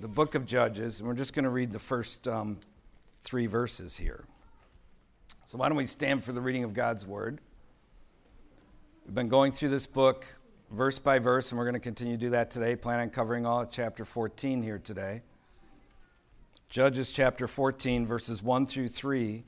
the book of Judges, and we're just going to read the first um, three verses here. So, why don't we stand for the reading of God's word? We've been going through this book verse by verse, and we're going to continue to do that today. Plan on covering all of chapter 14 here today. Judges chapter 14, verses 1 through 3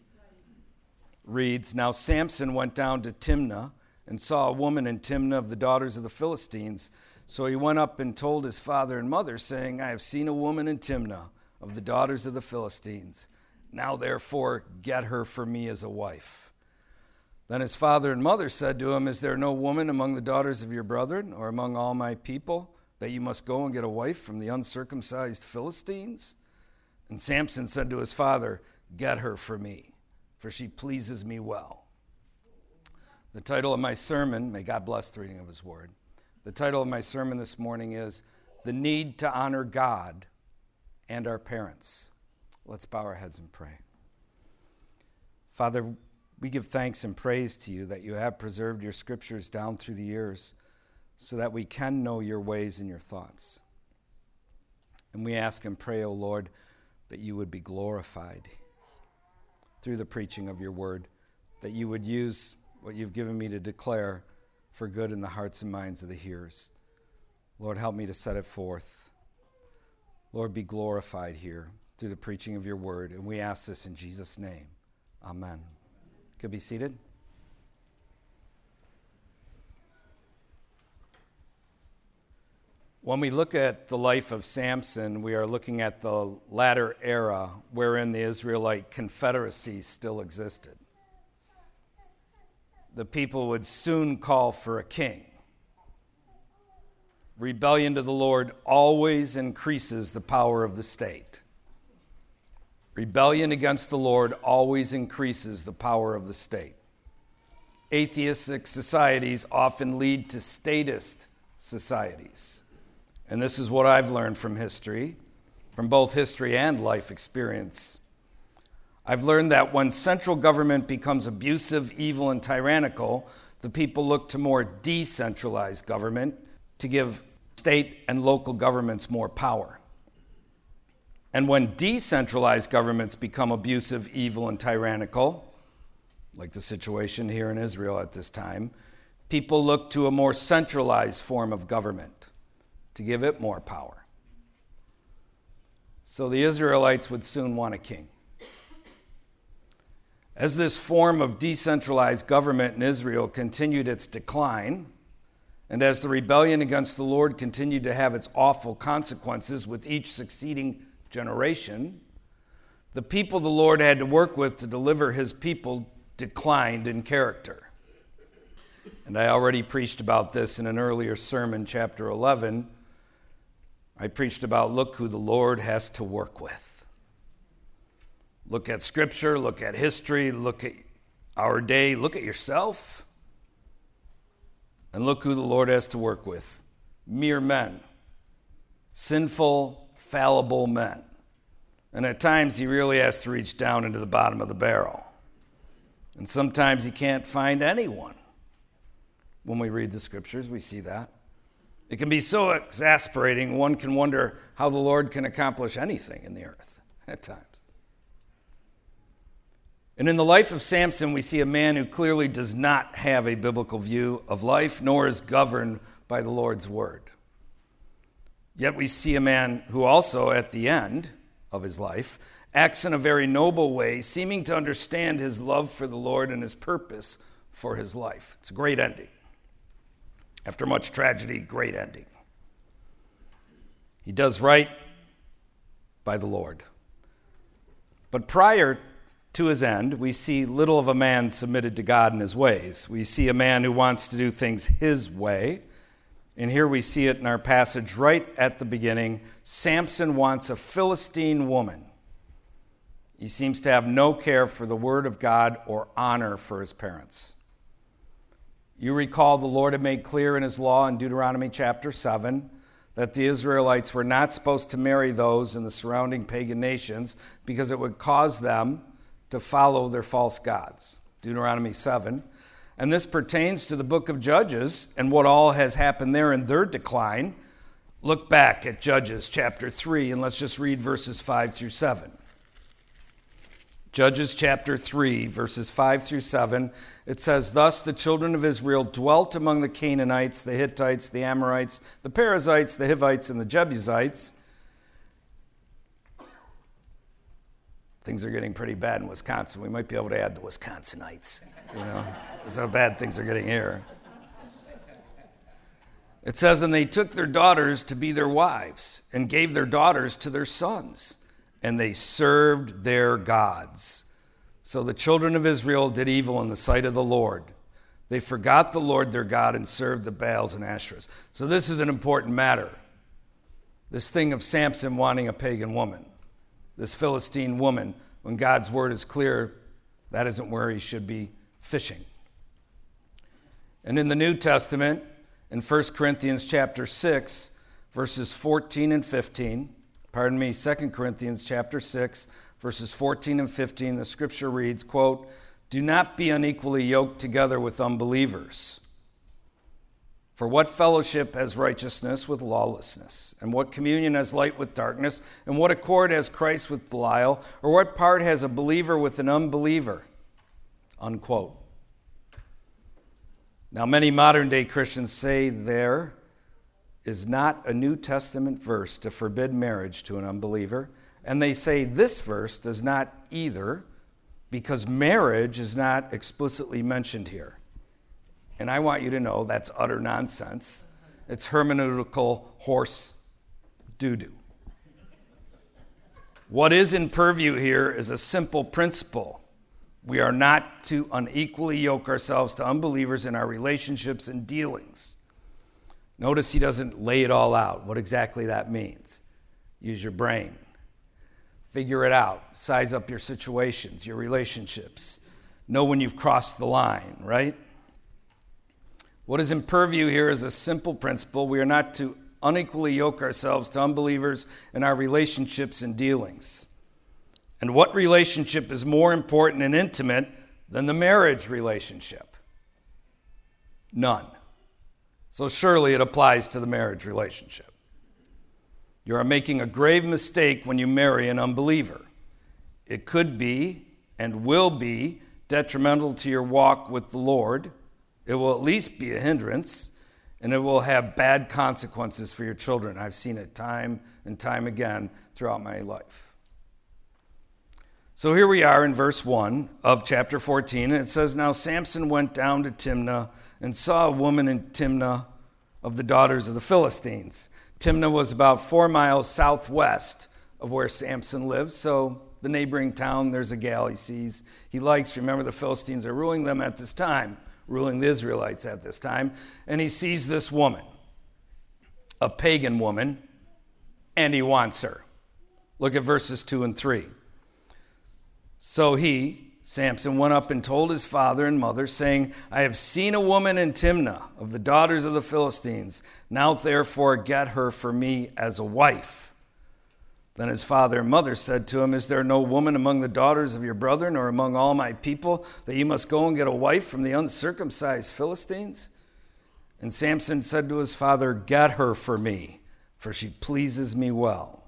reads Now Samson went down to Timnah and saw a woman in Timnah of the daughters of the Philistines. So he went up and told his father and mother, saying, I have seen a woman in Timnah of the daughters of the Philistines. Now therefore get her for me as a wife. Then his father and mother said to him, Is there no woman among the daughters of your brethren or among all my people that you must go and get a wife from the uncircumcised Philistines? And Samson said to his father, Get her for me, for she pleases me well. The title of my sermon, may God bless the reading of his word the title of my sermon this morning is The Need to Honor God and Our Parents. Let's bow our heads and pray. Father, we give thanks and praise to you that you have preserved your scriptures down through the years so that we can know your ways and your thoughts. And we ask and pray, O oh Lord, that you would be glorified through the preaching of your word, that you would use what you've given me to declare for good in the hearts and minds of the hearers. Lord, help me to set it forth. Lord, be glorified here through the preaching of your word. And we ask this in Jesus' name. Amen. Could be seated. When we look at the life of Samson, we are looking at the latter era wherein the Israelite confederacy still existed the people would soon call for a king. Rebellion to the Lord always increases the power of the state. Rebellion against the Lord always increases the power of the state. Atheistic societies often lead to statist societies. And this is what I've learned from history, from both history and life experience. I've learned that when central government becomes abusive, evil, and tyrannical, the people look to more decentralized government to give state and local governments more power. And when decentralized governments become abusive, evil, and tyrannical, like the situation here in Israel at this time, people look to a more centralized form of government to give it more power. So the Israelites would soon want a king. As this form of decentralized government in Israel continued its decline, and as the rebellion against the Lord continued to have its awful consequences with each succeeding generation, the people the Lord had to work with to deliver his people declined in character. And I already preached about this in an earlier sermon, chapter 11. I preached about look who the Lord has to work with. Look at Scripture, look at history, look at our day, look at yourself, and look who the Lord has to work with mere men, sinful, fallible men. And at times, he really has to reach down into the bottom of the barrel. And sometimes he can't find anyone. When we read the scriptures, we see that. It can be so exasperating, one can wonder how the Lord can accomplish anything in the earth at times. And in the life of Samson, we see a man who clearly does not have a biblical view of life, nor is governed by the Lord's word. Yet we see a man who also, at the end of his life, acts in a very noble way, seeming to understand his love for the Lord and his purpose for his life. It's a great ending. After much tragedy, great ending. He does right by the Lord. But prior to his end, we see little of a man submitted to God in his ways. We see a man who wants to do things his way. And here we see it in our passage right at the beginning. Samson wants a Philistine woman. He seems to have no care for the word of God or honor for his parents. You recall the Lord had made clear in his law in Deuteronomy chapter 7 that the Israelites were not supposed to marry those in the surrounding pagan nations because it would cause them to follow their false gods. Deuteronomy 7. And this pertains to the book of Judges and what all has happened there in their decline, look back at Judges chapter 3 and let's just read verses 5 through 7. Judges chapter 3, verses 5 through 7, it says, Thus the children of Israel dwelt among the Canaanites, the Hittites, the Amorites, the Perizzites, the Hivites, and the Jebusites. Things are getting pretty bad in Wisconsin. We might be able to add the Wisconsinites. You know, that's how bad things are getting here. It says, And they took their daughters to be their wives, and gave their daughters to their sons and they served their gods. So the children of Israel did evil in the sight of the Lord. They forgot the Lord their God and served the Baals and Asherahs. So this is an important matter. This thing of Samson wanting a pagan woman, this Philistine woman, when God's word is clear, that isn't where he should be fishing. And in the New Testament, in 1 Corinthians chapter 6, verses 14 and 15, pardon me, 2 Corinthians chapter 6, verses 14 and 15, the scripture reads, quote, Do not be unequally yoked together with unbelievers. For what fellowship has righteousness with lawlessness? And what communion has light with darkness? And what accord has Christ with Belial? Or what part has a believer with an unbeliever? Unquote. Now, many modern day Christians say there is not a New Testament verse to forbid marriage to an unbeliever. And they say this verse does not either because marriage is not explicitly mentioned here. And I want you to know that's utter nonsense. It's hermeneutical horse doo doo. What is in purview here is a simple principle. We are not to unequally yoke ourselves to unbelievers in our relationships and dealings. Notice he doesn't lay it all out, what exactly that means. Use your brain. Figure it out. Size up your situations, your relationships. Know when you've crossed the line, right? What is in purview here is a simple principle. We are not to unequally yoke ourselves to unbelievers in our relationships and dealings. And what relationship is more important and intimate than the marriage relationship? None. So surely it applies to the marriage relationship. You are making a grave mistake when you marry an unbeliever. It could be and will be detrimental to your walk with the Lord. It will at least be a hindrance, and it will have bad consequences for your children. I've seen it time and time again throughout my life. So here we are in verse 1 of chapter 14, and it says Now Samson went down to Timnah and saw a woman in Timnah of the daughters of the Philistines. Timnah was about four miles southwest of where Samson lived, so the neighboring town, there's a gal he sees. He likes, remember, the Philistines are ruling them at this time, ruling the Israelites at this time, and he sees this woman, a pagan woman, and he wants her. Look at verses 2 and 3. So he, Samson went up and told his father and mother, saying, I have seen a woman in Timnah of the daughters of the Philistines. Now therefore get her for me as a wife. Then his father and mother said to him, Is there no woman among the daughters of your brethren or among all my people that you must go and get a wife from the uncircumcised Philistines? And Samson said to his father, Get her for me, for she pleases me well.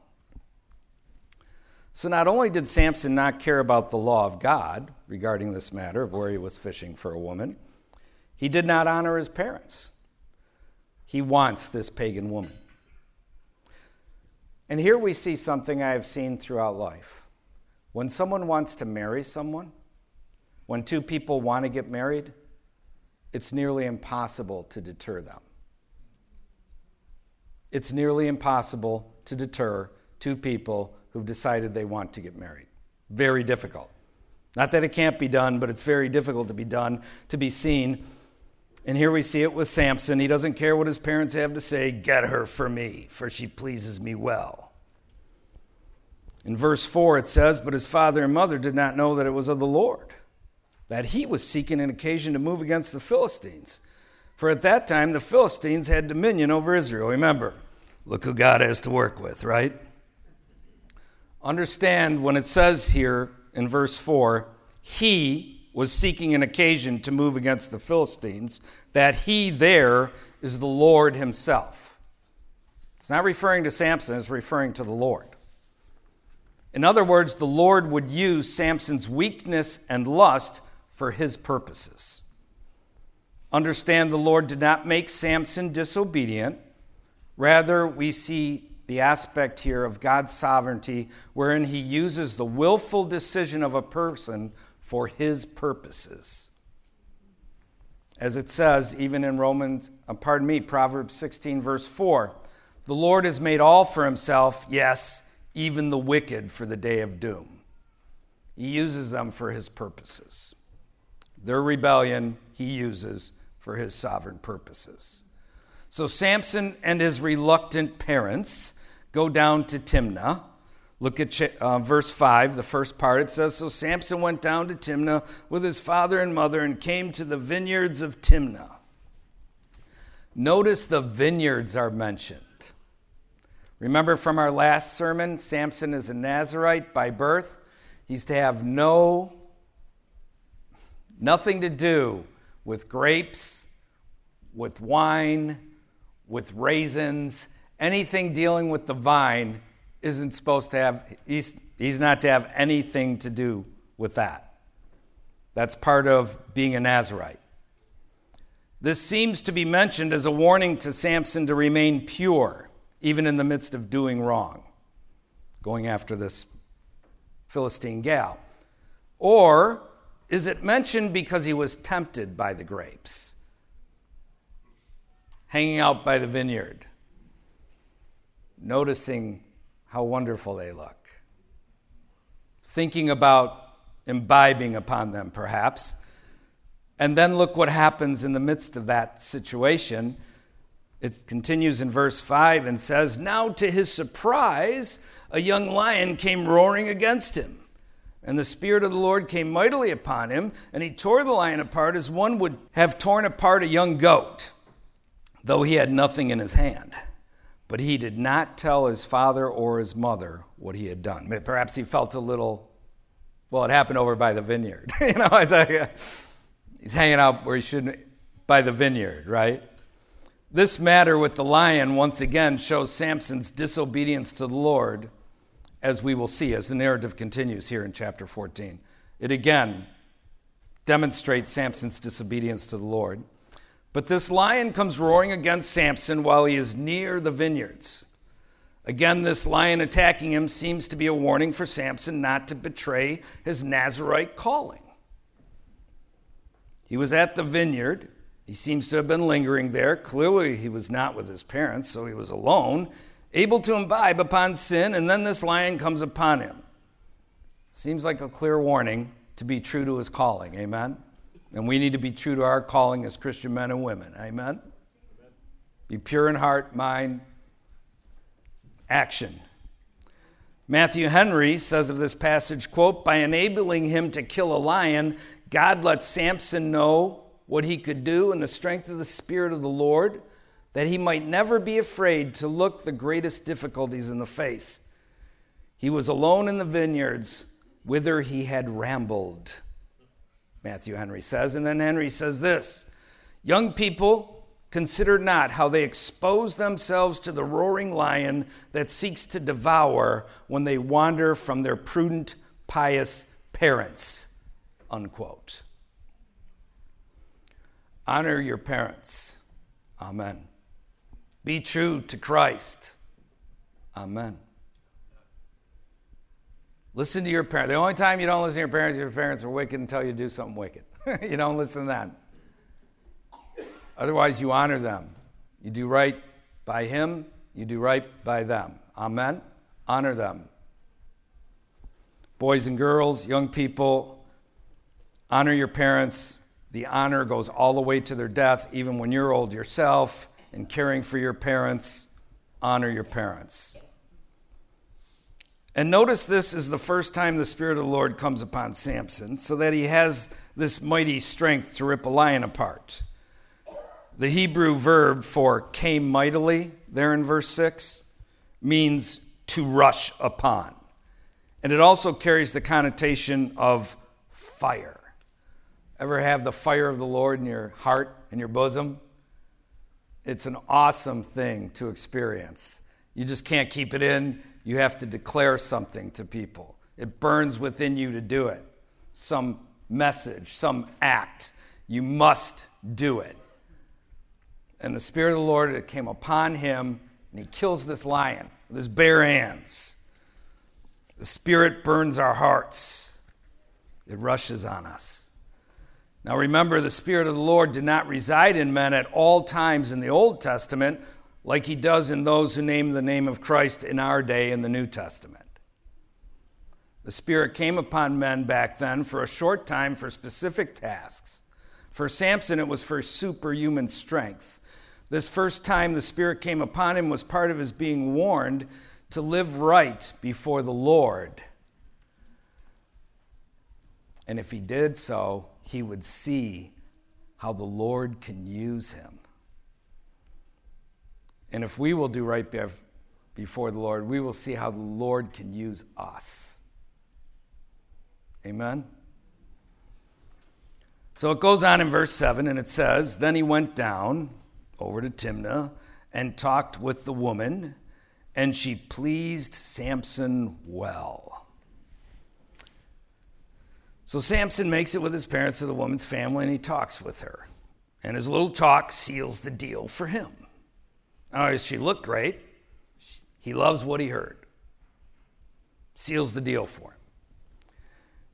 So not only did Samson not care about the law of God regarding this matter of where he was fishing for a woman, he did not honor his parents. He wants this pagan woman. And here we see something I have seen throughout life. When someone wants to marry someone, when two people want to get married, it's nearly impossible to deter them. It's nearly impossible to deter two people who've decided they want to get married. Very difficult. Not that it can't be done, but it's very difficult to be done, to be seen. And here we see it with Samson. He doesn't care what his parents have to say. Get her for me, for she pleases me well. In verse 4, it says, But his father and mother did not know that it was of the Lord, that he was seeking an occasion to move against the Philistines. For at that time, the Philistines had dominion over Israel. Remember, look who God has to work with, right? Understand when it says here in verse 4, he was seeking an occasion to move against the Philistines, that he there is the Lord himself. It's not referring to Samson, it's referring to the Lord. In other words, the Lord would use Samson's weakness and lust for his purposes. Understand the Lord did not make Samson disobedient. Rather, we see the aspect here of God's sovereignty wherein he uses the willful decision of a person for his purposes. As it says, even in Romans, uh, pardon me, Proverbs 16, verse 4, the Lord has made all for himself, yes, even the wicked for the day of doom. He uses them for his purposes. Their rebellion, he uses for his sovereign purposes. So Samson and his reluctant parents go down to Timnah. Look at uh, verse 5, the first part. It says So Samson went down to Timnah with his father and mother and came to the vineyards of Timnah. Notice the vineyards are mentioned. Remember from our last sermon, Samson is a Nazarite by birth. He's to have no, nothing to do with grapes, with wine, with raisins, anything dealing with the vine isn't supposed to have, he's, he's not to have anything to do with that. That's part of being a Nazarite. This seems to be mentioned as a warning to Samson to remain pure even in the midst of doing wrong, going after this Philistine gal? Or is it mentioned because he was tempted by the grapes, hanging out by the vineyard, noticing how wonderful they look, thinking about imbibing upon them, perhaps? And then look what happens in the midst of that situation it continues in verse 5 and says, Now to his surprise, a young lion came roaring against him. And the Spirit of the Lord came mightily upon him, and he tore the lion apart as one would have torn apart a young goat, though he had nothing in his hand. But he did not tell his father or his mother what he had done. Perhaps he felt a little, well, it happened over by the vineyard. you know, like, he's hanging out where he shouldn't, by the vineyard, right? This matter with the lion once again shows Samson's disobedience to the Lord, as we will see as the narrative continues here in chapter 14. It again demonstrates Samson's disobedience to the Lord. But this lion comes roaring against Samson while he is near the vineyards. Again, this lion attacking him seems to be a warning for Samson not to betray his Nazarite calling. He was at the vineyard he seems to have been lingering there. Clearly, he was not with his parents, so he was alone, able to imbibe upon sin, and then this lion comes upon him. Seems like a clear warning to be true to his calling. Amen? And we need to be true to our calling as Christian men and women. Amen? Amen. Be pure in heart, mind, action. Matthew Henry says of this passage, quote, by enabling him to kill a lion, God let Samson know what he could do in the strength of the Spirit of the Lord, that he might never be afraid to look the greatest difficulties in the face. He was alone in the vineyards whither he had rambled, Matthew Henry says. And then Henry says this Young people, consider not how they expose themselves to the roaring lion that seeks to devour when they wander from their prudent, pious parents. Unquote. Honor your parents. Amen. Be true to Christ. Amen. Listen to your parents. The only time you don't listen to your parents, your parents are wicked tell you do something wicked. you don't listen to them. Otherwise, you honor them. You do right by him, you do right by them. Amen. Honor them. Boys and girls, young people, honor your parents, the honor goes all the way to their death, even when you're old yourself and caring for your parents. Honor your parents. And notice this is the first time the Spirit of the Lord comes upon Samson, so that he has this mighty strength to rip a lion apart. The Hebrew verb for came mightily, there in verse 6, means to rush upon. And it also carries the connotation of fire. Ever have the fire of the Lord in your heart, in your bosom? It's an awesome thing to experience. You just can't keep it in. You have to declare something to people. It burns within you to do it. Some message, some act. You must do it. And the Spirit of the Lord came upon him, and he kills this lion with his bare hands. The Spirit burns our hearts, it rushes on us. Now remember, the Spirit of the Lord did not reside in men at all times in the Old Testament like he does in those who name the name of Christ in our day in the New Testament. The Spirit came upon men back then for a short time for specific tasks. For Samson, it was for superhuman strength. This first time the Spirit came upon him was part of his being warned to live right before the Lord. And if he did so, he would see how the Lord can use him. And if we will do right before the Lord, we will see how the Lord can use us. Amen? So it goes on in verse 7, and it says Then he went down over to Timnah and talked with the woman, and she pleased Samson well. So Samson makes it with his parents to the woman's family, and he talks with her. And his little talk seals the deal for him. Now, does she looked great? He loves what he heard. Seals the deal for him.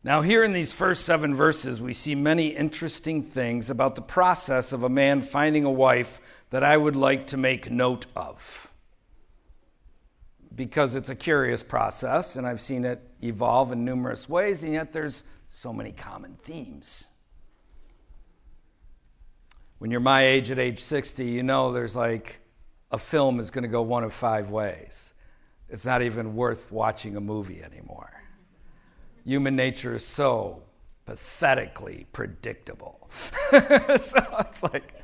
Now, here in these first seven verses, we see many interesting things about the process of a man finding a wife that I would like to make note of. Because it's a curious process, and I've seen it evolve in numerous ways, and yet there's so many common themes. When you're my age at age 60, you know there's like a film is going to go one of five ways. It's not even worth watching a movie anymore. Human nature is so pathetically predictable. so it's like,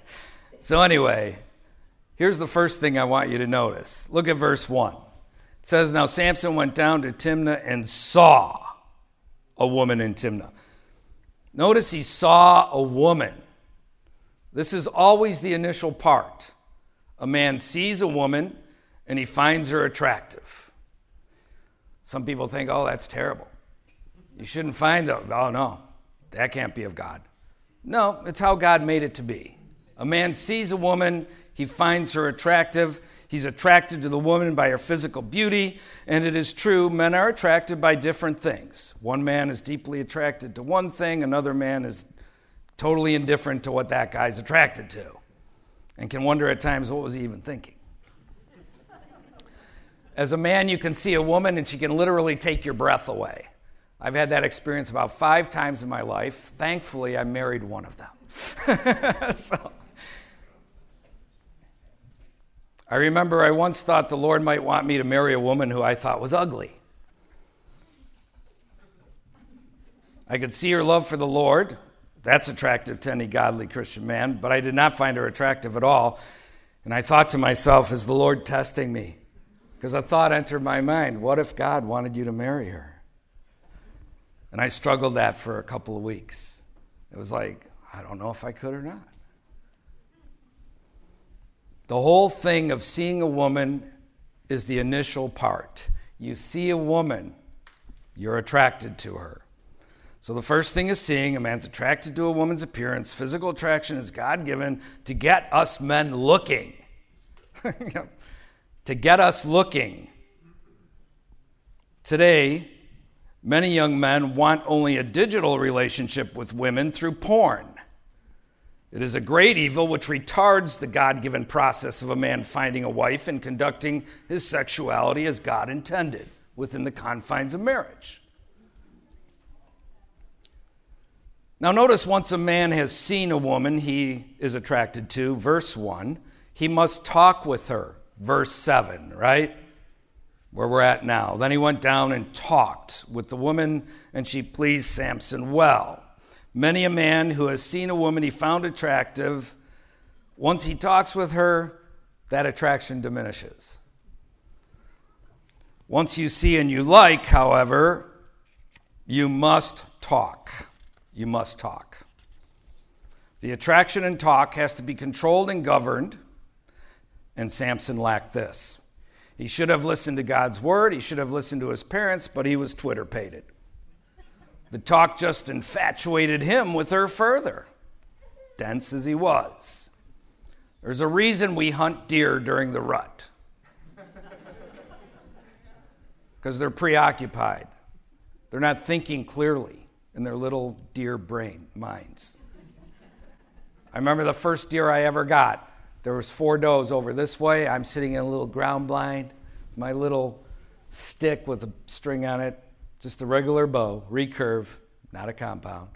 so anyway, here's the first thing I want you to notice. Look at verse 1. It says, Now Samson went down to Timnah and saw a woman in Timnah. Notice he saw a woman. This is always the initial part. A man sees a woman and he finds her attractive. Some people think, oh, that's terrible. You shouldn't find them. Oh, no, that can't be of God. No, it's how God made it to be. A man sees a woman, he finds her attractive. He's attracted to the woman by her physical beauty, and it is true, men are attracted by different things. One man is deeply attracted to one thing, another man is totally indifferent to what that guy's attracted to and can wonder at times what was he even thinking. As a man, you can see a woman and she can literally take your breath away. I've had that experience about five times in my life. Thankfully, I married one of them. so, I remember I once thought the Lord might want me to marry a woman who I thought was ugly. I could see her love for the Lord, that's attractive to any godly Christian man, but I did not find her attractive at all. And I thought to myself, is the Lord testing me? Because a thought entered my mind what if God wanted you to marry her? And I struggled that for a couple of weeks. It was like, I don't know if I could or not. The whole thing of seeing a woman is the initial part. You see a woman, you're attracted to her. So the first thing is seeing a man's attracted to a woman's appearance. Physical attraction is God given to get us men looking. to get us looking. Today, many young men want only a digital relationship with women through porn. It is a great evil which retards the God given process of a man finding a wife and conducting his sexuality as God intended within the confines of marriage. Now, notice once a man has seen a woman he is attracted to, verse 1, he must talk with her, verse 7, right? Where we're at now. Then he went down and talked with the woman, and she pleased Samson well. Many a man who has seen a woman he found attractive, once he talks with her, that attraction diminishes. Once you see and you like, however, you must talk you must talk. The attraction and talk has to be controlled and governed, and Samson lacked this. He should have listened to God's word, he should have listened to his parents, but he was Twitter pated. The talk just infatuated him with her further, dense as he was. There's a reason we hunt deer during the rut because they're preoccupied. They're not thinking clearly in their little deer brain minds. I remember the first deer I ever got. There was four does over this way. I'm sitting in a little ground blind, my little stick with a string on it, just a regular bow, recurve, not a compound.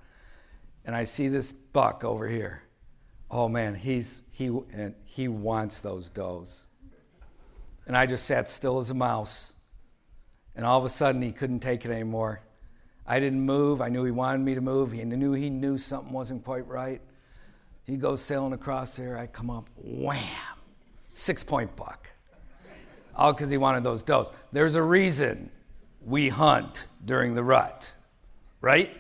And I see this buck over here. Oh man, he's he and he wants those does. And I just sat still as a mouse. And all of a sudden he couldn't take it anymore. I didn't move. I knew he wanted me to move. He knew he knew something wasn't quite right. He goes sailing across there. I come up, wham, six point buck. All because he wanted those does. There's a reason we hunt during the rut, right?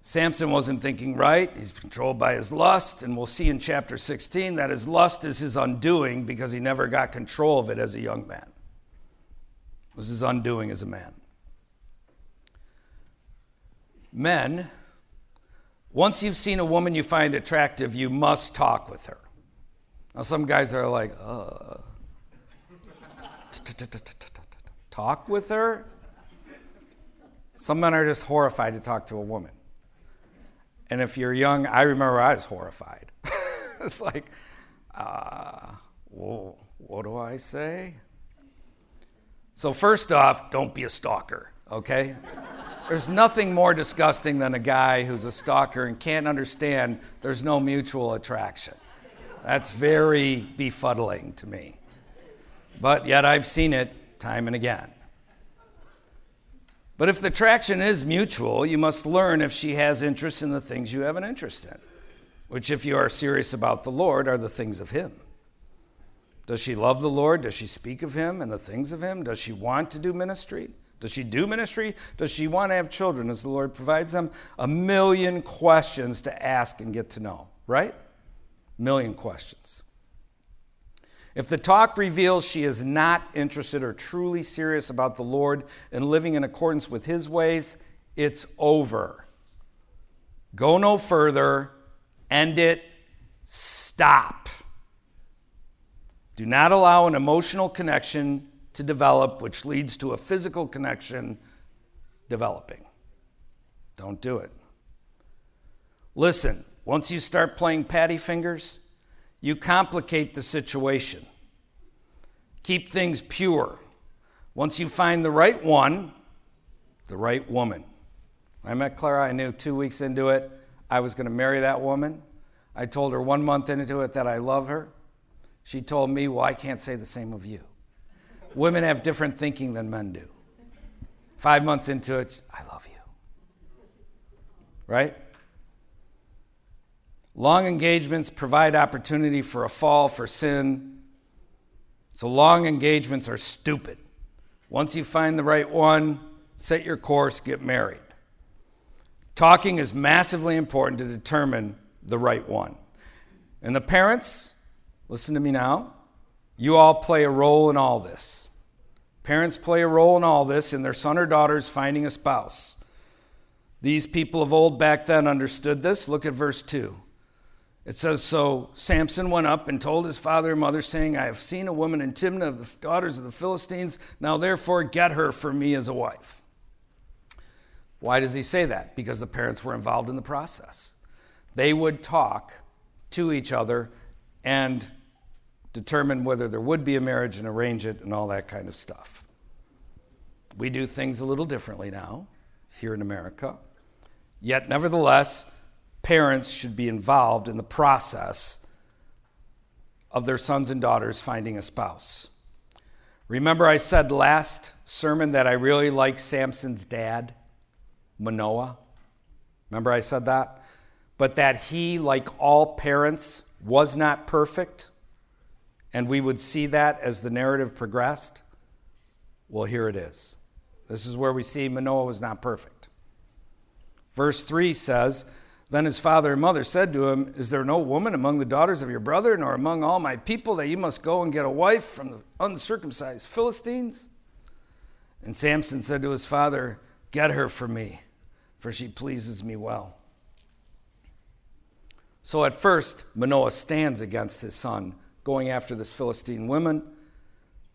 Samson wasn't thinking right. He's controlled by his lust, and we'll see in chapter 16 that his lust is his undoing because he never got control of it as a young man. It was his undoing as a man. Men once you've seen a woman you find attractive, you must talk with her. Now, some guys are like, uh, talk with her? Some men are just horrified to talk to a woman. And if you're young, I remember I was horrified. it's like, uh, well, what do I say? So, first off, don't be a stalker, okay? There's nothing more disgusting than a guy who's a stalker and can't understand there's no mutual attraction. That's very befuddling to me. But yet I've seen it time and again. But if the attraction is mutual, you must learn if she has interest in the things you have an interest in, which, if you are serious about the Lord, are the things of Him. Does she love the Lord? Does she speak of Him and the things of Him? Does she want to do ministry? Does she do ministry? Does she want to have children as the Lord provides them? A million questions to ask and get to know, right? Million questions. If the talk reveals she is not interested or truly serious about the Lord and living in accordance with his ways, it's over. Go no further, end it, stop. Do not allow an emotional connection to develop, which leads to a physical connection developing. Don't do it. Listen, once you start playing patty fingers, you complicate the situation. Keep things pure. Once you find the right one, the right woman. I met Clara, I knew two weeks into it I was going to marry that woman. I told her one month into it that I love her. She told me, Well, I can't say the same of you. Women have different thinking than men do. Five months into it, I love you. Right? Long engagements provide opportunity for a fall for sin. So long engagements are stupid. Once you find the right one, set your course, get married. Talking is massively important to determine the right one. And the parents, listen to me now. You all play a role in all this. Parents play a role in all this in their son or daughter's finding a spouse. These people of old back then understood this. Look at verse 2. It says So Samson went up and told his father and mother, saying, I have seen a woman in Timnah of the daughters of the Philistines. Now therefore get her for me as a wife. Why does he say that? Because the parents were involved in the process. They would talk to each other and determine whether there would be a marriage and arrange it and all that kind of stuff. We do things a little differently now here in America. Yet, nevertheless, parents should be involved in the process of their sons and daughters finding a spouse. Remember, I said last sermon that I really like Samson's dad, Manoah? Remember, I said that? But that he, like all parents, was not perfect? And we would see that as the narrative progressed? Well, here it is. This is where we see Manoah was not perfect. Verse 3 says, Then his father and mother said to him, Is there no woman among the daughters of your brother, nor among all my people, that you must go and get a wife from the uncircumcised Philistines? And Samson said to his father, Get her for me, for she pleases me well. So at first, Manoah stands against his son, going after this Philistine woman.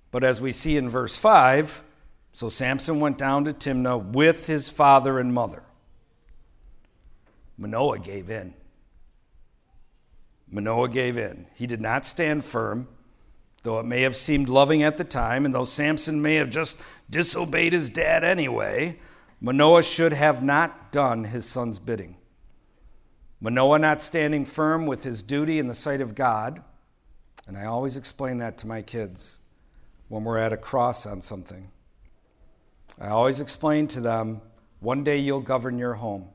But as we see in verse 5, so Samson went down to Timnah with his father and mother. Manoah gave in. Manoah gave in. He did not stand firm, though it may have seemed loving at the time, and though Samson may have just disobeyed his dad anyway, Manoah should have not done his son's bidding. Manoah not standing firm with his duty in the sight of God, and I always explain that to my kids when we're at a cross on something. I always explain to them one day you'll govern your home.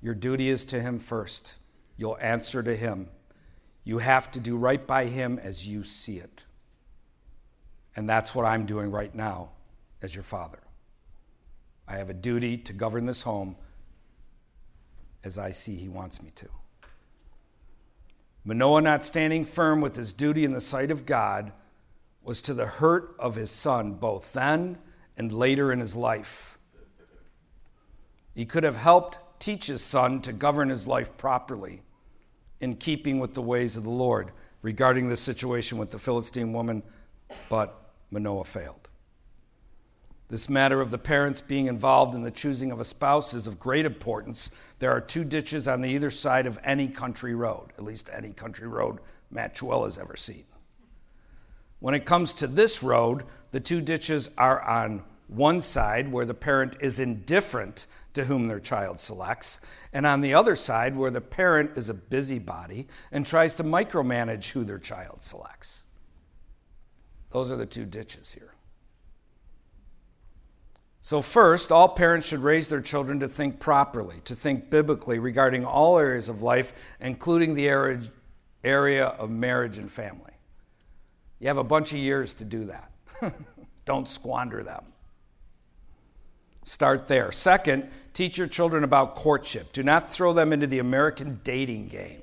Your duty is to Him first. You'll answer to Him. You have to do right by Him as you see it. And that's what I'm doing right now as your father. I have a duty to govern this home as I see He wants me to. Manoah not standing firm with his duty in the sight of God was to the hurt of his son, both then and later in his life. He could have helped teach his son to govern his life properly in keeping with the ways of the Lord regarding the situation with the Philistine woman, but Manoah failed. This matter of the parents being involved in the choosing of a spouse is of great importance. There are two ditches on the either side of any country road, at least any country road Matt Trewhella has ever seen. When it comes to this road, the two ditches are on one side where the parent is indifferent to whom their child selects, and on the other side, where the parent is a busybody and tries to micromanage who their child selects. Those are the two ditches here. So, first, all parents should raise their children to think properly, to think biblically regarding all areas of life, including the area of marriage and family. You have a bunch of years to do that. Don't squander them. Start there. Second, teach your children about courtship. Do not throw them into the American dating game.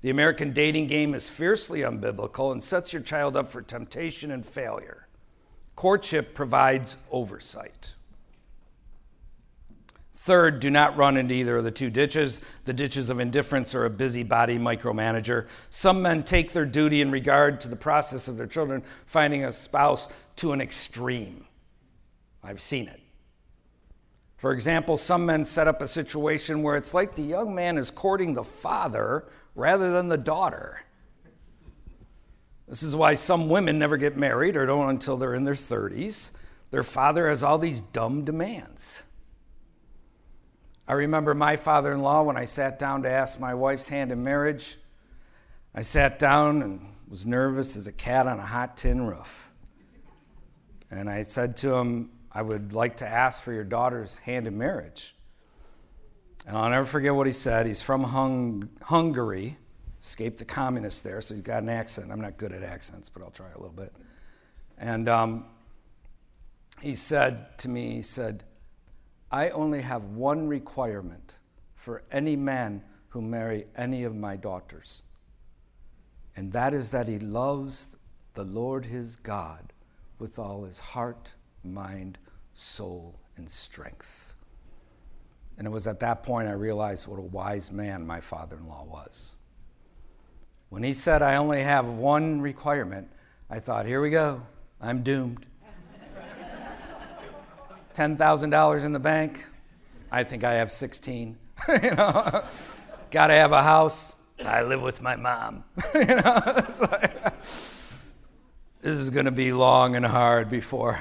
The American dating game is fiercely unbiblical and sets your child up for temptation and failure. Courtship provides oversight. Third, do not run into either of the two ditches the ditches of indifference or a busybody micromanager. Some men take their duty in regard to the process of their children finding a spouse to an extreme. I've seen it. For example, some men set up a situation where it's like the young man is courting the father rather than the daughter. This is why some women never get married or don't until they're in their 30s. Their father has all these dumb demands. I remember my father in law when I sat down to ask my wife's hand in marriage. I sat down and was nervous as a cat on a hot tin roof. And I said to him, I would like to ask for your daughter's hand in marriage. And I'll never forget what he said. He's from Hung- Hungary, escaped the communists there, so he's got an accent. I'm not good at accents, but I'll try a little bit. And um, he said to me, he said, I only have one requirement for any man who marry any of my daughters, and that is that he loves the Lord his God with all his heart, mind, soul, and strength. And it was at that point I realized what a wise man my father in law was. When he said, I only have one requirement, I thought, here we go, I'm doomed. $10,000 in the bank, I think I have 16. you know, got to have a house. I live with my mom. you know, like, this is going to be long and hard before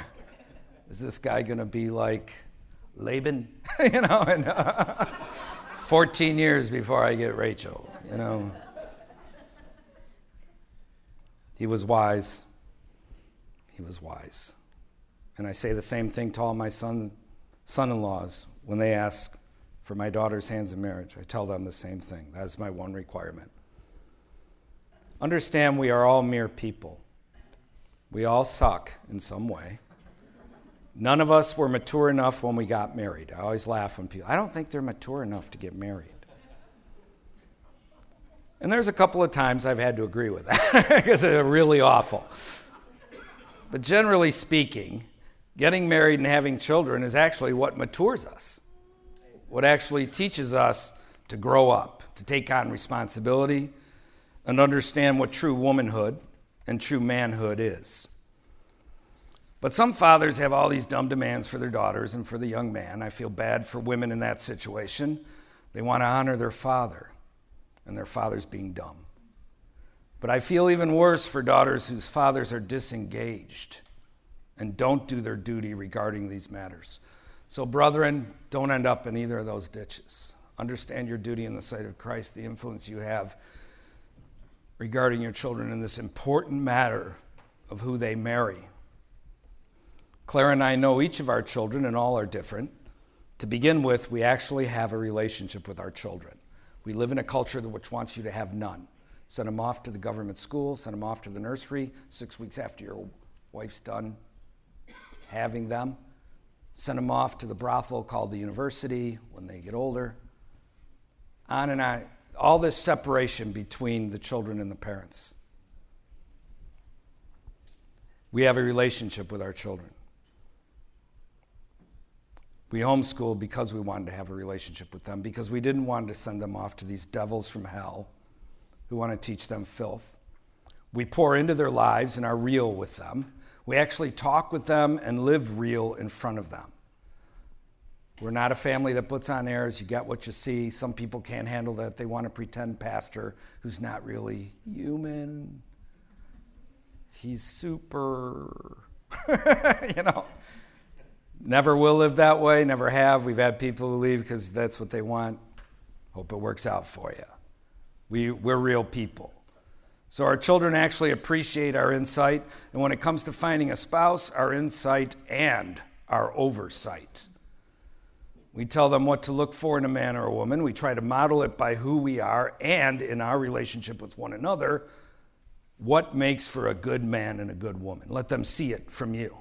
is this guy going to be like Laban? you know, and uh, 14 years before I get Rachel, you know. He was wise. He was wise. And I say the same thing to all my son, son-in-laws when they ask for my daughter's hands in marriage. I tell them the same thing. That is my one requirement. Understand we are all mere people. We all suck in some way. None of us were mature enough when we got married. I always laugh when people, I don't think they're mature enough to get married. And there's a couple of times I've had to agree with that because they're really awful. But generally speaking, getting married and having children is actually what matures us, what actually teaches us to grow up, to take on responsibility, and understand what true womanhood and true manhood is. But some fathers have all these dumb demands for their daughters and for the young man. I feel bad for women in that situation. They want to honor their father, and their father's being dumb. But I feel even worse for daughters whose fathers are disengaged and don't do their duty regarding these matters. So, brethren, don't end up in either of those ditches. Understand your duty in the sight of Christ, the influence you have regarding your children in this important matter of who they marry. Claire and I know each of our children, and all are different. To begin with, we actually have a relationship with our children. We live in a culture which wants you to have none. Send them off to the government school, send them off to the nursery six weeks after your wife's done having them. Send them off to the brothel called the university when they get older. On and on all this separation between the children and the parents. We have a relationship with our children. We homeschooled because we wanted to have a relationship with them, because we didn't want to send them off to these devils from hell who want to teach them filth. We pour into their lives and are real with them. We actually talk with them and live real in front of them. We're not a family that puts on airs. You get what you see. Some people can't handle that. They want to pretend pastor who's not really human. He's super, you know. Never will live that way, never have. We've had people who leave because that's what they want. Hope it works out for you. We, we're real people. So our children actually appreciate our insight. And when it comes to finding a spouse, our insight and our oversight. We tell them what to look for in a man or a woman. We try to model it by who we are and in our relationship with one another, what makes for a good man and a good woman. Let them see it from you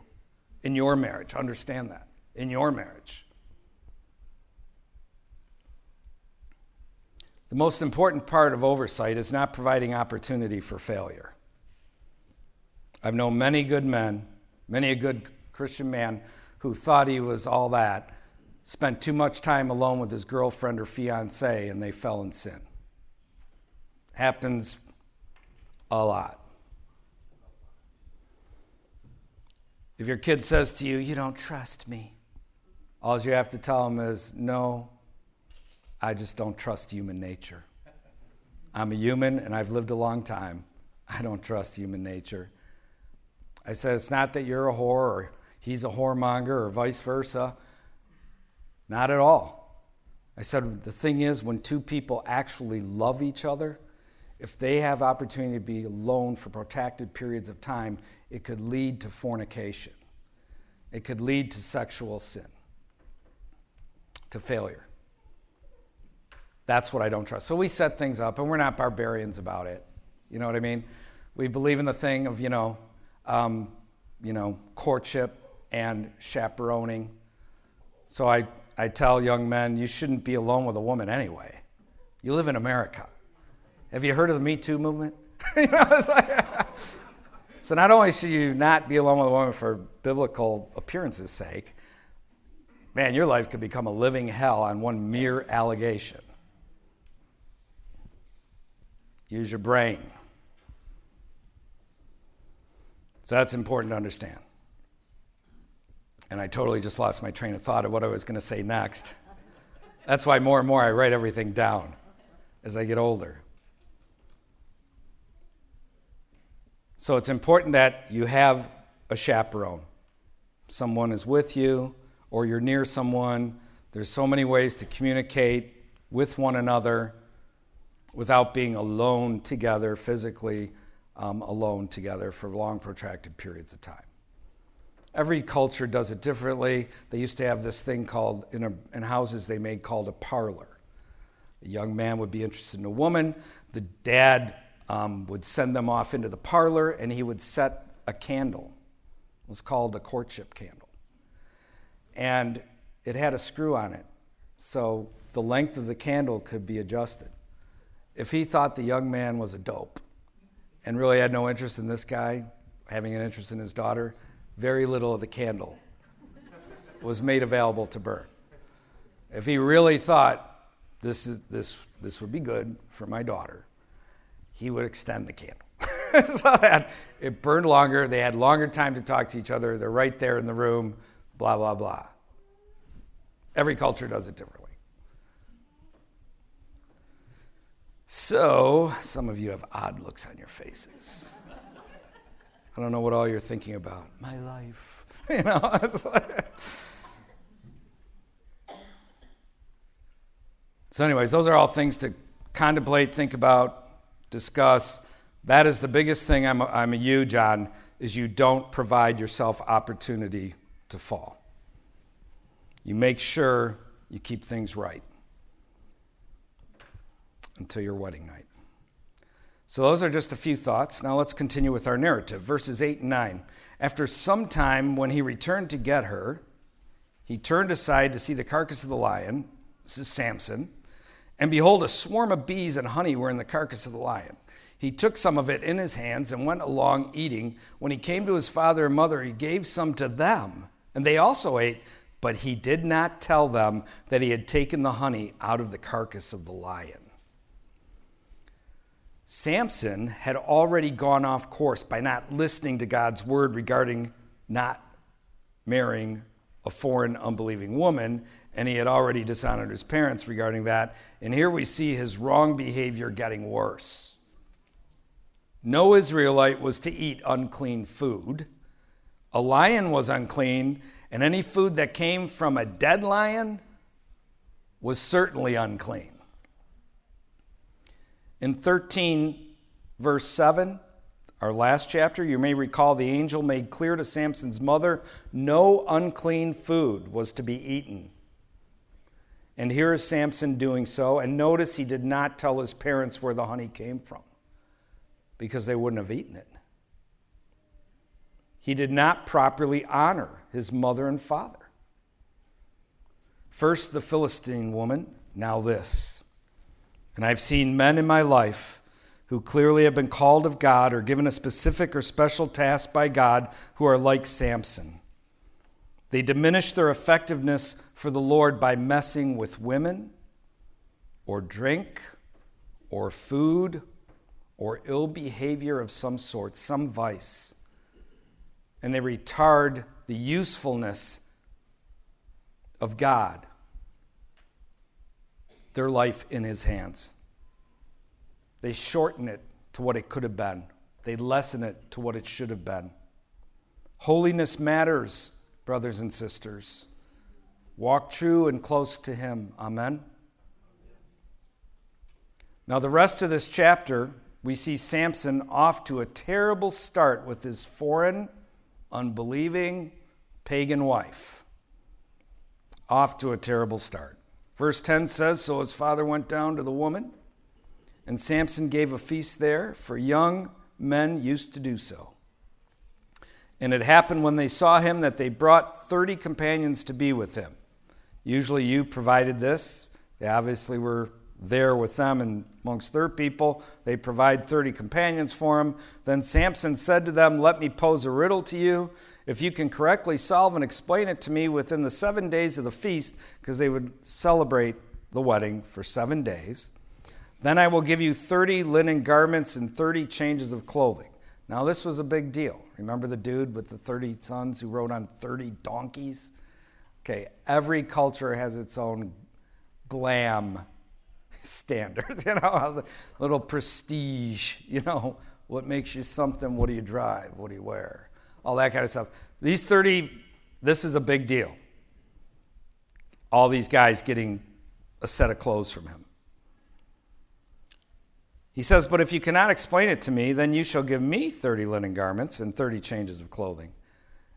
in your marriage. Understand that. In your marriage. The most important part of oversight is not providing opportunity for failure. I've known many good men, many a good Christian man who thought he was all that spent too much time alone with his girlfriend or fiance and they fell in sin. Happens a lot. If your kid says to you, You don't trust me, all you have to tell them is, No, I just don't trust human nature. I'm a human and I've lived a long time. I don't trust human nature. I said, It's not that you're a whore or he's a whoremonger or vice versa. Not at all. I said, the thing is, when two people actually love each other, if they have opportunity to be alone for protracted periods of time, it could lead to fornication. It could lead to sexual sin, to failure. That's what I don't trust. So we set things up, and we're not barbarians about it. You know what I mean? We believe in the thing of, you know, um, you know, courtship and chaperoning. So I I tell young men, you shouldn't be alone with a woman anyway. You live in America. Have you heard of the Me Too movement? you know, like, so not only should you not be alone with a woman for biblical appearances' sake, man, your life could become a living hell on one mere allegation. Use your brain. So that's important to understand. And I totally just lost my train of thought of what I was going to say next. That's why more and more I write everything down as I get older. So it's important that you have a chaperone. Someone is with you, or you're near someone. There's so many ways to communicate with one another without being alone together, physically um, alone together for long, protracted periods of time. Every culture does it differently. They used to have this thing called, in, a, in houses they made called a parlor. A young man would be interested in a woman. The dad um, would send them off into the parlor and he would set a candle. It was called a courtship candle. And it had a screw on it. So the length of the candle could be adjusted. If he thought the young man was a dope and really had no interest in this guy having an interest in his daughter, very little of the candle was made available to burn. If he really thought this, is, this, this would be good for my daughter, he would extend the candle. so that it burned longer. They had longer time to talk to each other. They're right there in the room, blah, blah, blah. Every culture does it differently. So, some of you have odd looks on your faces. I don't know what all you're thinking about. My life. You know, so, anyways, those are all things to contemplate, think about, discuss. That is the biggest thing I'm, I'm a you, John, is you don't provide yourself opportunity to fall. You make sure you keep things right until your wedding night. So, those are just a few thoughts. Now, let's continue with our narrative. Verses 8 and 9. After some time, when he returned to get her, he turned aside to see the carcass of the lion. This is Samson. And behold, a swarm of bees and honey were in the carcass of the lion. He took some of it in his hands and went along eating. When he came to his father and mother, he gave some to them, and they also ate, but he did not tell them that he had taken the honey out of the carcass of the lion. Samson had already gone off course by not listening to God's word regarding not marrying a foreign, unbelieving woman, and he had already dishonored his parents regarding that. And here we see his wrong behavior getting worse. No Israelite was to eat unclean food. A lion was unclean, and any food that came from a dead lion was certainly unclean. In 13, verse 7, our last chapter, you may recall the angel made clear to Samson's mother no unclean food was to be eaten. And here is Samson doing so. And notice he did not tell his parents where the honey came from because they wouldn't have eaten it. He did not properly honor his mother and father. First, the Philistine woman, now this. And I've seen men in my life who clearly have been called of God or given a specific or special task by God who are like Samson. They diminish their effectiveness for the Lord by messing with women or drink or food or ill behavior of some sort, some vice. And they retard the usefulness of God their life in his hands. They shorten it to what it could have been, they lessen it to what it should have been. Holiness matters, brothers and sisters. Walk true and close to him. Amen. Now, the rest of this chapter, we see Samson off to a terrible start with his foreign, unbelieving, pagan wife. Off to a terrible start. Verse 10 says So his father went down to the woman, and Samson gave a feast there, for young men used to do so. And it happened when they saw him that they brought 30 companions to be with him. Usually you provided this. They obviously were there with them and amongst their people. They provide 30 companions for him. Then Samson said to them, Let me pose a riddle to you. If you can correctly solve and explain it to me within the seven days of the feast, because they would celebrate the wedding for seven days, then I will give you 30 linen garments and 30 changes of clothing. Now, this was a big deal. Remember the dude with the 30 sons who rode on 30 donkeys? Okay, every culture has its own glam standards, you know, little prestige, you know, what makes you something, what do you drive, what do you wear, all that kind of stuff. These 30, this is a big deal. All these guys getting a set of clothes from him. He says, But if you cannot explain it to me, then you shall give me 30 linen garments and 30 changes of clothing.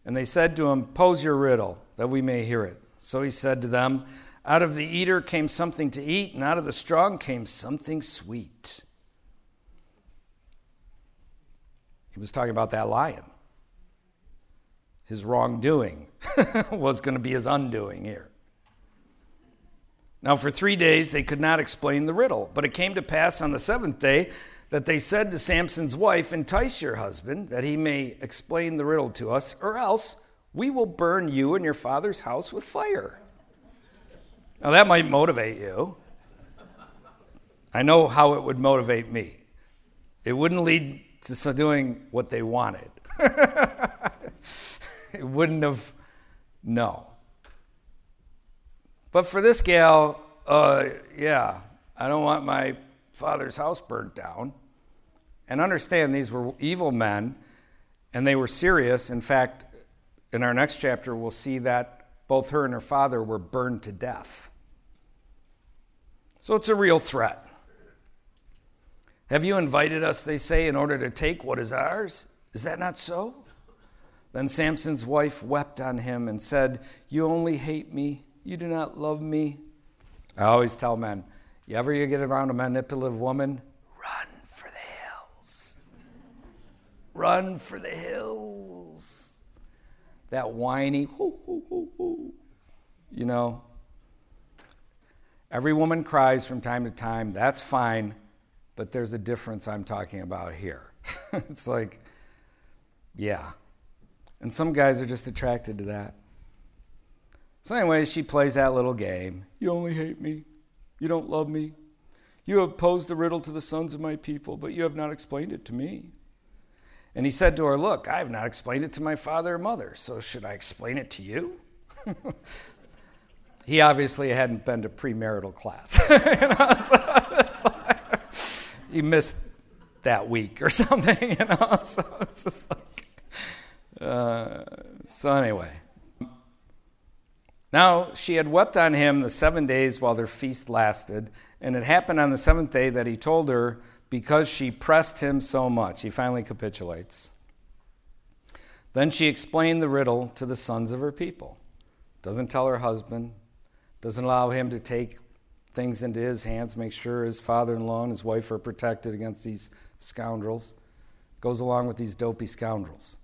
And they said to him, Pose your riddle, that we may hear it. So he said to them, out of the eater came something to eat, and out of the strong came something sweet. He was talking about that lion. His wrongdoing was going to be his undoing here. Now, for three days they could not explain the riddle, but it came to pass on the seventh day that they said to Samson's wife, Entice your husband, that he may explain the riddle to us, or else we will burn you and your father's house with fire. Now, that might motivate you. I know how it would motivate me. It wouldn't lead to doing what they wanted. it wouldn't have, no. But for this gal, uh, yeah, I don't want my father's house burnt down. And understand these were evil men and they were serious. In fact, in our next chapter, we'll see that both her and her father were burned to death. So it's a real threat. Have you invited us, they say, in order to take what is ours? Is that not so? Then Samson's wife wept on him and said, You only hate me, you do not love me. I always tell men, you ever you get around a manipulative woman, run for the hills. Run for the hills. That whiny, hoo, hoo, hoo, hoo. You know, every woman cries from time to time. That's fine, but there's a difference I'm talking about here. it's like, yeah. And some guys are just attracted to that. So, anyway, she plays that little game. You only hate me. You don't love me. You have posed a riddle to the sons of my people, but you have not explained it to me. And he said to her, Look, I have not explained it to my father or mother, so should I explain it to you? he obviously hadn't been to premarital class. you know, so like, he missed that week or something, you know. So it's just like, uh, so anyway. Now she had wept on him the seven days while their feast lasted, and it happened on the seventh day that he told her because she pressed him so much. He finally capitulates. Then she explained the riddle to the sons of her people. Doesn't tell her husband, doesn't allow him to take things into his hands, make sure his father in law and his wife are protected against these scoundrels. Goes along with these dopey scoundrels.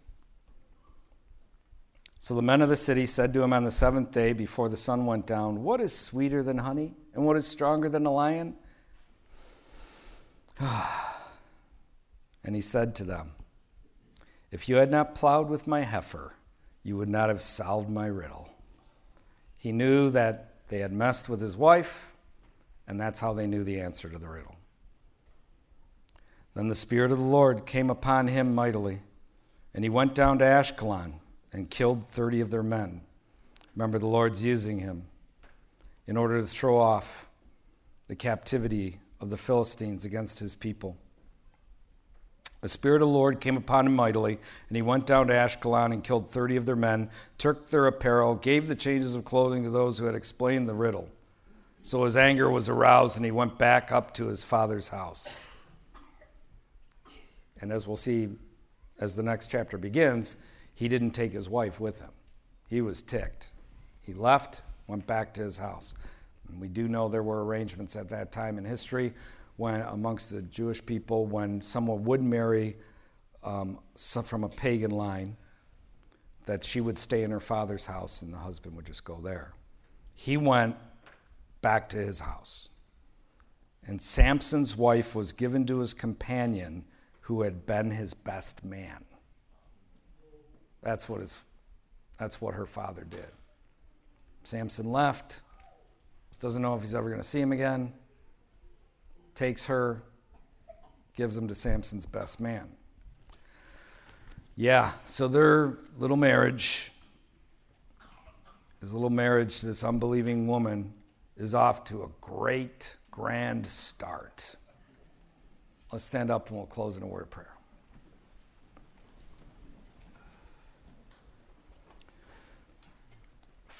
So the men of the city said to him on the seventh day before the sun went down, What is sweeter than honey? And what is stronger than a lion? and he said to them, If you had not plowed with my heifer, you would not have solved my riddle. He knew that they had messed with his wife, and that's how they knew the answer to the riddle. Then the Spirit of the Lord came upon him mightily, and he went down to Ashkelon and killed 30 of their men. Remember, the Lord's using him in order to throw off the captivity of the Philistines against his people. The Spirit of the Lord came upon him mightily, and he went down to Ashkelon and killed 30 of their men, took their apparel, gave the changes of clothing to those who had explained the riddle. So his anger was aroused, and he went back up to his father's house. And as we'll see as the next chapter begins, he didn't take his wife with him. He was ticked. He left, went back to his house. And we do know there were arrangements at that time in history when, amongst the Jewish people, when someone would marry um, from a pagan line, that she would stay in her father's house and the husband would just go there. He went back to his house. And Samson's wife was given to his companion who had been his best man. That's what, his, that's what her father did. Samson left, doesn't know if he's ever going to see him again, takes her, gives him to Samson's best man. Yeah, so their little marriage, his little marriage to this unbelieving woman, is off to a great, grand start. Let's stand up and we'll close in a word of prayer.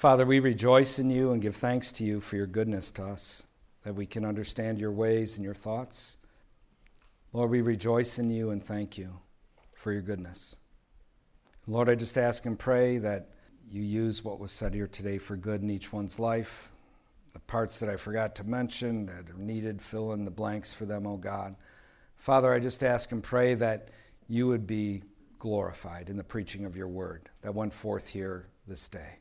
Father, we rejoice in you and give thanks to you for your goodness to us, that we can understand your ways and your thoughts. Lord, we rejoice in you and thank you for your goodness. Lord, I just ask and pray that you use what was said here today for good in each one's life. The parts that I forgot to mention that are needed, fill in the blanks for them, oh God. Father, I just ask and pray that you would be glorified in the preaching of your word that went forth here this day.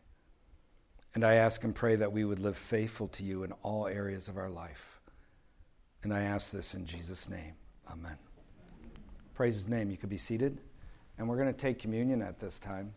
And I ask and pray that we would live faithful to you in all areas of our life. And I ask this in Jesus' name. Amen. Praise his name. You could be seated. And we're going to take communion at this time.